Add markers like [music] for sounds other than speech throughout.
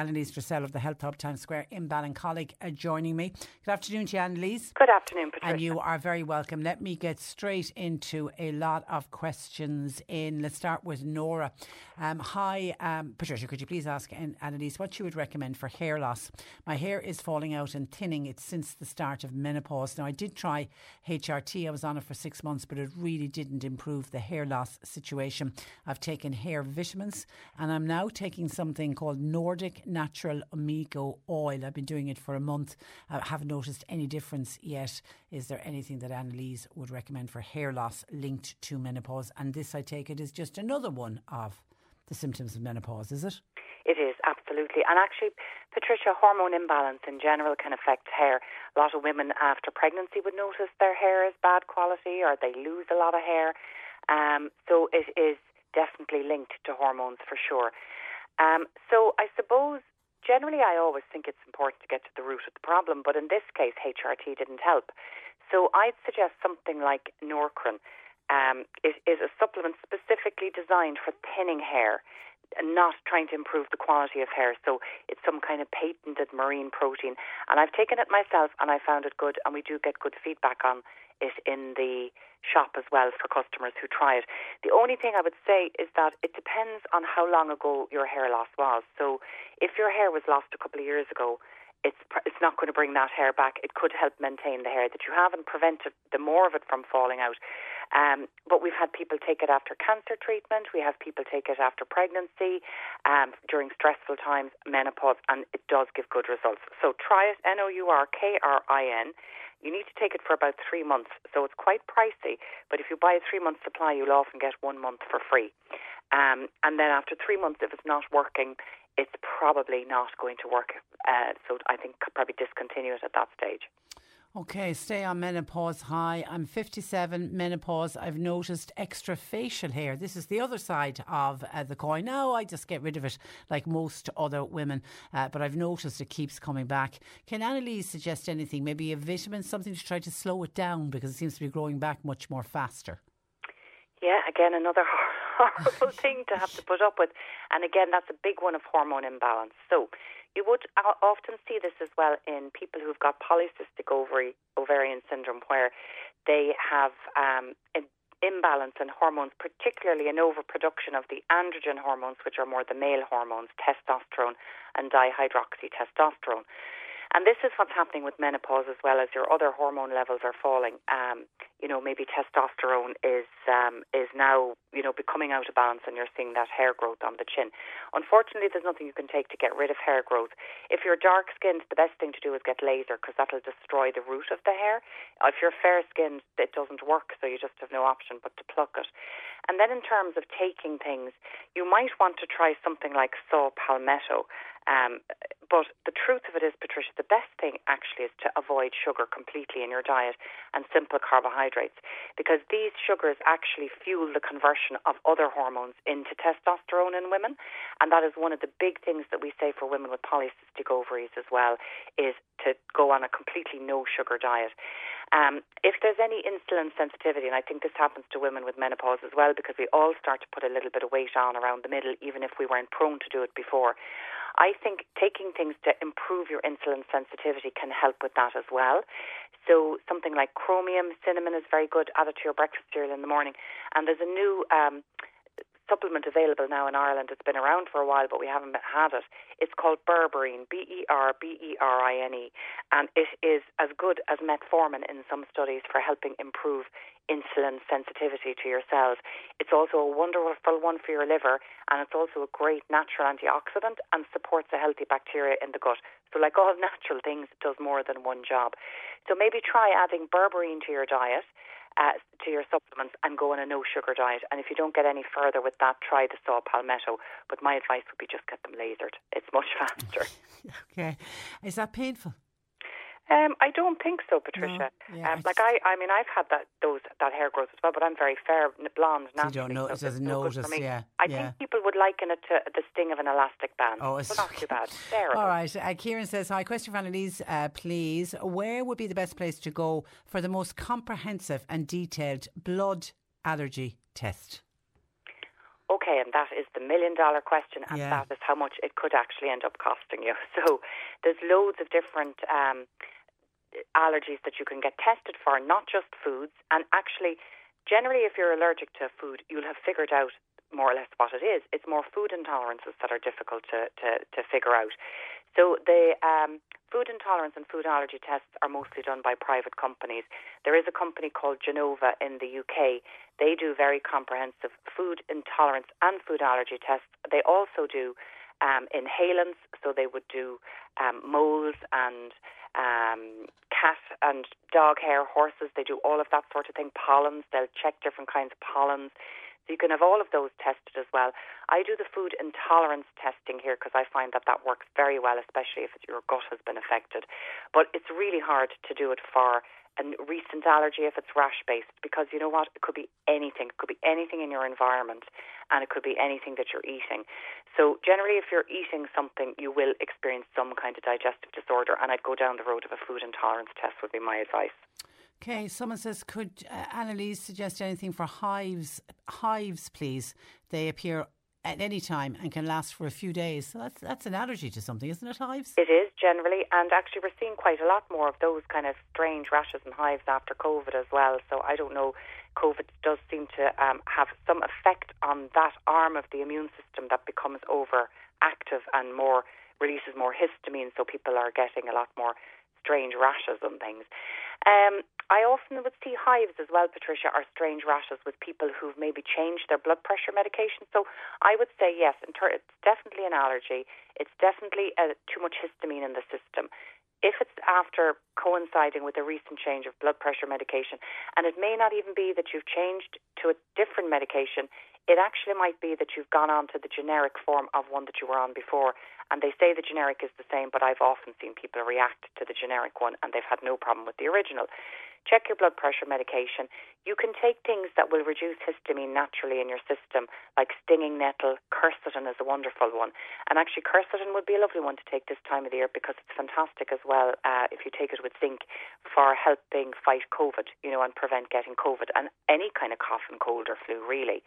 Annalise Dressel of the Health Hub Times Square in Ballincollig uh, joining me. Good afternoon to you, Annalise. Good afternoon, Patricia. And you are very welcome. Let me get straight into a lot of questions in. Let's start with Nora. Um, hi, um, Patricia, could you please ask Annalise what you would recommend for hair loss? My hair is falling out and thinning. It's since the start of menopause. Now, I did try HRT. I was on it for six months, but it really didn't improve the hair loss situation. I've taken hair vitamins and I'm now taking something called Nordic Natural Omega Oil. I've been doing it for a month. I haven't noticed any difference yet. Is there anything that Annalise would recommend for hair loss linked to menopause? And this, I take it, is just another one of the symptoms of menopause, is it? It is, absolutely. And actually, Patricia, hormone imbalance in general can affect hair. A lot of women after pregnancy would notice their hair is bad quality or they lose a lot of hair. Um, so it is definitely linked to hormones for sure. Um, so I suppose generally I always think it's important to get to the root of the problem, but in this case, HRT didn't help. So I'd suggest something like Nourkrin um, is, is a supplement specifically designed for thinning hair and not trying to improve the quality of hair. So it's some kind of patented marine protein. And I've taken it myself and I found it good and we do get good feedback on it in the shop as well for customers who try it. The only thing I would say is that it depends on how long ago your hair loss was. So if your hair was lost a couple of years ago, it's it's not going to bring that hair back. It could help maintain the hair that you have and prevent it, the more of it from falling out. Um, but we've had people take it after cancer treatment. We have people take it after pregnancy, um, during stressful times, menopause, and it does give good results. So try it. N O U R K R I N. You need to take it for about three months, so it's quite pricey. But if you buy a three month supply, you'll often get one month for free. Um, and then after three months, if it's not working, it's probably not going to work. Uh, so I think probably discontinue it at that stage. Okay, stay on menopause high. I'm 57, menopause. I've noticed extra facial hair. This is the other side of uh, the coin. Now I just get rid of it like most other women, uh, but I've noticed it keeps coming back. Can Annalise suggest anything? Maybe a vitamin, something to try to slow it down because it seems to be growing back much more faster. Yeah, again, another [laughs] horrible thing to have to put up with. And again, that's a big one of hormone imbalance. So you would often see this as well in people who've got polycystic ovary, ovarian syndrome, where they have um, an imbalance in hormones, particularly an overproduction of the androgen hormones, which are more the male hormones, testosterone and dihydroxytestosterone. And this is what's happening with menopause as well as your other hormone levels are falling. Um, you know, maybe testosterone is um, is now you know becoming out of balance, and you're seeing that hair growth on the chin. Unfortunately, there's nothing you can take to get rid of hair growth. If you're dark skinned, the best thing to do is get laser because that'll destroy the root of the hair. If you're fair skinned, it doesn't work, so you just have no option but to pluck it. And then in terms of taking things, you might want to try something like saw palmetto. Um, but the truth of it is, Patricia, the best thing actually is to avoid sugar completely in your diet and simple carbohydrates because these sugars actually fuel the conversion of other hormones into testosterone in women. And that is one of the big things that we say for women with polycystic ovaries as well is to go on a completely no sugar diet. Um, if there's any insulin sensitivity, and I think this happens to women with menopause as well, because we all start to put a little bit of weight on around the middle, even if we weren't prone to do it before. I think taking things to improve your insulin sensitivity can help with that as well. So something like chromium, cinnamon is very good. Add it to your breakfast cereal in the morning. And there's a new um, supplement available now in Ireland. It's been around for a while, but we haven't had it. It's called berberine, B E R B E R I N E, and it is as good as metformin in some studies for helping improve insulin sensitivity to your cells. It's also a wonderful one for your liver, and it's also a great natural antioxidant and supports a healthy bacteria in the gut. So, like all [laughs] natural things, it does more than one job. So, maybe try adding berberine to your diet. Uh, to your supplements and go on a no sugar diet. And if you don't get any further with that, try the saw palmetto. But my advice would be just get them lasered. It's much [laughs] faster. [laughs] okay. Is that painful? Um, I don't think so, Patricia. No, yeah, um, like I, I mean, I've had that those that hair growth as well, but I'm very fair, blonde. So you don't know, so it doesn't notice. Yeah, I yeah. think people would liken it to the sting of an elastic band. Oh, it's not too bad. [laughs] All right. Uh, Kieran says, "Hi, question for Annalise, uh, please. Where would be the best place to go for the most comprehensive and detailed blood allergy test?" Okay, and that is the million dollar question, and yeah. that is how much it could actually end up costing you. [laughs] So there's loads of different um, allergies that you can get tested for, not just foods. And actually, generally, if you're allergic to food, you'll have figured out more or less what it is. It's more food intolerances that are difficult to, to, to figure out. So the um, food intolerance and food allergy tests are mostly done by private companies. There is a company called Genova in the UK. They do very comprehensive food intolerance and food allergy tests. They also do um, inhalants, so they would do um, moles and um, cat and dog hair, horses. They do all of that sort of thing. Pollens, they'll check different kinds of pollens. So you can have all of those tested as well. I do the food intolerance testing here because I find that that works very well, especially if your gut has been affected. But it's really hard to do it for a recent allergy if it's rash based because you know what? It could be anything. It could be anything in your environment and it could be anything that you're eating. So generally if you're eating something you will experience some kind of digestive disorder and I'd go down the road of a food intolerance test would be my advice. Okay, someone says, could uh, Annalise suggest anything for hives? Hives, please. They appear at any time and can last for a few days. So that's that's an allergy to something, isn't it, hives? It is generally, and actually we're seeing quite a lot more of those kind of strange rashes and hives after COVID as well. So I don't know. COVID does seem to um, have some effect on that arm of the immune system that becomes overactive and more releases more histamine, so people are getting a lot more strange rashes and things. Um, I often would see hives as well, Patricia, or strange rashes with people who've maybe changed their blood pressure medication. So I would say yes, it's definitely an allergy. It's definitely uh, too much histamine in the system. if it's after coinciding with a recent change of blood pressure medication, and it may not even be that you've changed to a different medication, it actually might be that you've gone on to the generic form of one that you were on before. And they say the generic is the same, but I've often seen people react to the generic one and they've had no problem with the original. Check your blood pressure medication. You can take things that will reduce histamine naturally in your system, like stinging nettle. Quercetin is a wonderful one. And actually, quercetin would be a lovely one to take this time of the year because it's fantastic as well uh, if you take it with zinc for helping fight COVID, you know, and prevent getting COVID and any kind of cough and cold or flu, really.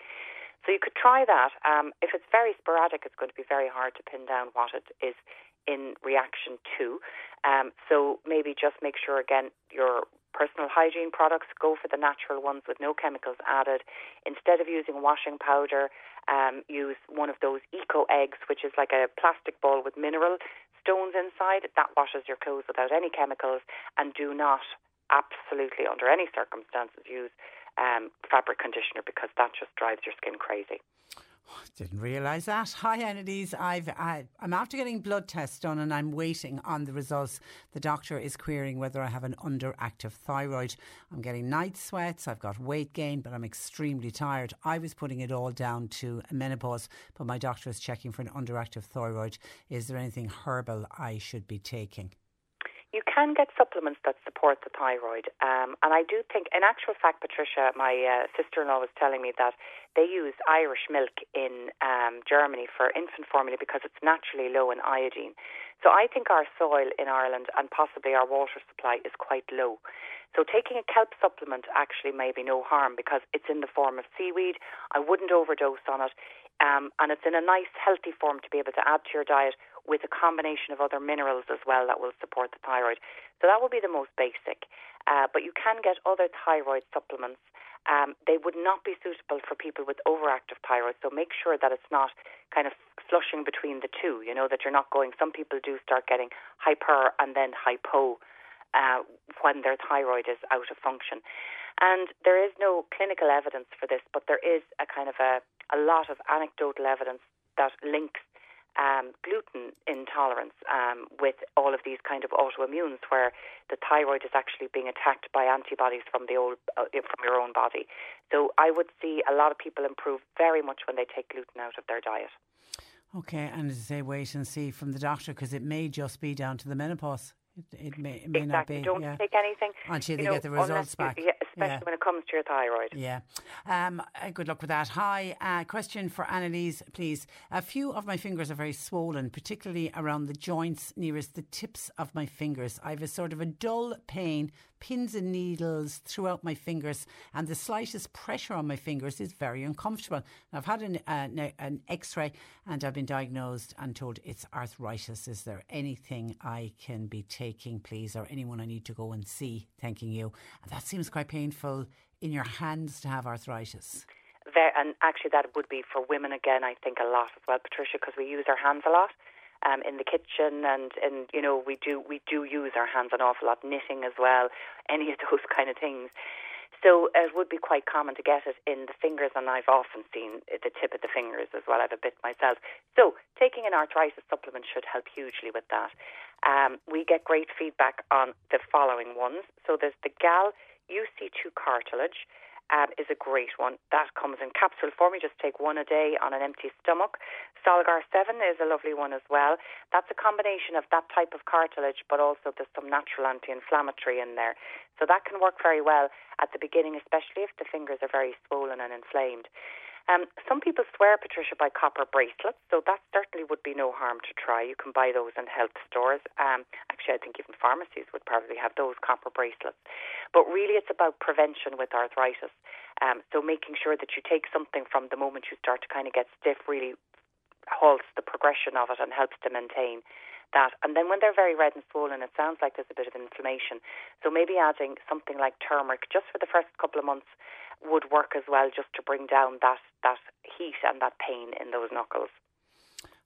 So you could try that. Um, if it's very sporadic, it's going to be very hard to pin down what it is in reaction to. Um, so maybe just make sure again your personal hygiene products go for the natural ones with no chemicals added. Instead of using washing powder, um, use one of those eco eggs, which is like a plastic ball with mineral stones inside. That washes your clothes without any chemicals, and do not absolutely under any circumstances use um, fabric conditioner because that just drives your skin crazy. Didn't realise that. Hi, Annalise. I've I, am after getting blood tests done, and I'm waiting on the results. The doctor is querying whether I have an underactive thyroid. I'm getting night sweats. I've got weight gain, but I'm extremely tired. I was putting it all down to menopause, but my doctor is checking for an underactive thyroid. Is there anything herbal I should be taking? You can get supplements that support the thyroid. Um, and I do think, in actual fact, Patricia, my uh, sister in law was telling me that they use Irish milk in um, Germany for infant formula because it's naturally low in iodine. So I think our soil in Ireland and possibly our water supply is quite low. So taking a kelp supplement actually may be no harm because it's in the form of seaweed. I wouldn't overdose on it. Um, and it's in a nice, healthy form to be able to add to your diet with a combination of other minerals as well that will support the thyroid. So that will be the most basic. Uh, but you can get other thyroid supplements. Um, they would not be suitable for people with overactive thyroid. So make sure that it's not kind of flushing between the two. You know that you're not going. Some people do start getting hyper and then hypo uh, when their thyroid is out of function. And there is no clinical evidence for this, but there is a kind of a, a lot of anecdotal evidence that links um, gluten intolerance um, with all of these kind of autoimmunes, where the thyroid is actually being attacked by antibodies from the old uh, from your own body. So I would see a lot of people improve very much when they take gluten out of their diet. Okay, and as I say, wait and see from the doctor because it may just be down to the menopause. It, it may, it may exactly. not be. Don't yeah. take anything until they know, get the results back. Yeah, especially yeah. when it comes to your thyroid. Yeah. Um, uh, good luck with that. Hi, uh, question for Annalise, please. A few of my fingers are very swollen, particularly around the joints nearest the tips of my fingers. I have a sort of a dull pain pins and needles throughout my fingers, and the slightest pressure on my fingers is very uncomfortable. I've had an, uh, an x ray and I've been diagnosed and told it's arthritis. Is there anything I can be taking, please, or anyone I need to go and see? Thanking you. And that seems quite painful in your hands to have arthritis. And actually, that would be for women again, I think, a lot as well, Patricia, because we use our hands a lot um, in the kitchen, and and you know we do we do use our hands an awful lot, knitting as well, [laughs] any of those kind of things. So it would be quite common to get it in the fingers, and I've often seen the tip of the fingers as well. I've a bit myself. So taking an arthritis supplement should help hugely with that. Um, we get great feedback on the following ones. So there's the GAL UC2 cartilage um, is a great one. That comes in capsule form. You just take one a day on an empty stomach. Solgar 7 is a lovely one as well. That's a combination of that type of cartilage, but also there's some natural anti inflammatory in there. So that can work very well at the beginning, especially if the fingers are very swollen and inflamed. Um, some people swear, Patricia, by copper bracelets, so that certainly would be no harm to try. You can buy those in health stores. Um, actually, I think even pharmacies would probably have those copper bracelets. But really, it's about prevention with arthritis. Um, so making sure that you take something from the moment you start to kind of get stiff really halts the progression of it and helps to maintain that. And then when they're very red and swollen, it sounds like there's a bit of inflammation. So maybe adding something like turmeric just for the first couple of months would work as well, just to bring down that that heat and that pain in those knuckles.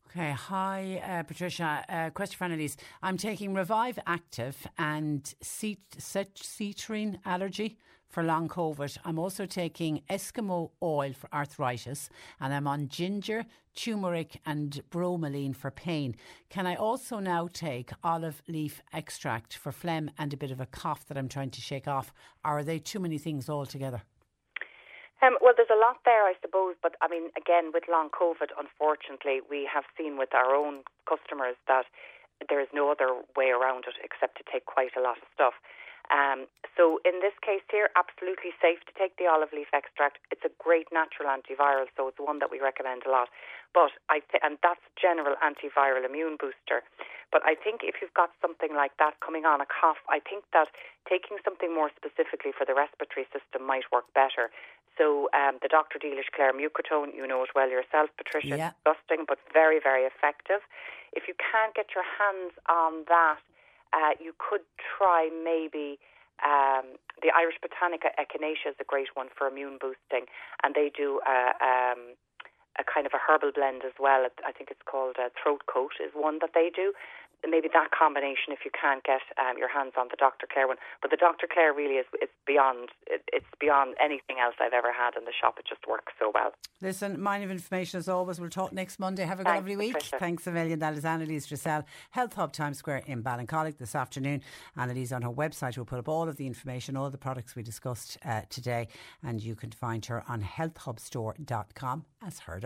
Okay, hi uh, Patricia. Uh, question for Annalise. I'm taking Revive Active and Cetrine allergy for long COVID. I'm also taking Eskimo oil for arthritis, and I'm on ginger, turmeric, and bromelain for pain. Can I also now take olive leaf extract for phlegm and a bit of a cough that I'm trying to shake off? Are they too many things altogether? Um, well, there's a lot there, I suppose, but I mean, again, with long COVID, unfortunately, we have seen with our own customers that there is no other way around it except to take quite a lot of stuff. Um, so in this case here, absolutely safe to take the olive leaf extract. It's a great natural antiviral, so it's one that we recommend a lot. But I th- and that's general antiviral immune booster. But I think if you've got something like that coming on, a cough, I think that taking something more specifically for the respiratory system might work better. So um, the Dr. Dealish Clare Mucotone, you know it well yourself, Patricia. Yeah. Disgusting, but very, very effective. If you can't get your hands on that, uh, you could try maybe um, the Irish Botanica Echinacea is a great one for immune boosting, and they do a, um, a kind of a herbal blend as well. I think it's called uh, Throat Coat is one that they do. Maybe that combination if you can't get um, your hands on the Dr. Clare one. But the Dr. Clare really is it's beyond it, it's beyond anything else I've ever had in the shop. It just works so well. Listen, mine of information as always. We'll talk next Monday. Have a Thanks, lovely week. Patricia. Thanks a million. That is Annalise Dressel, Health Hub Times Square in Ballincollig this afternoon. Annalise on her website will put up all of the information, all the products we discussed uh, today, and you can find her on healthhubstore.com as heard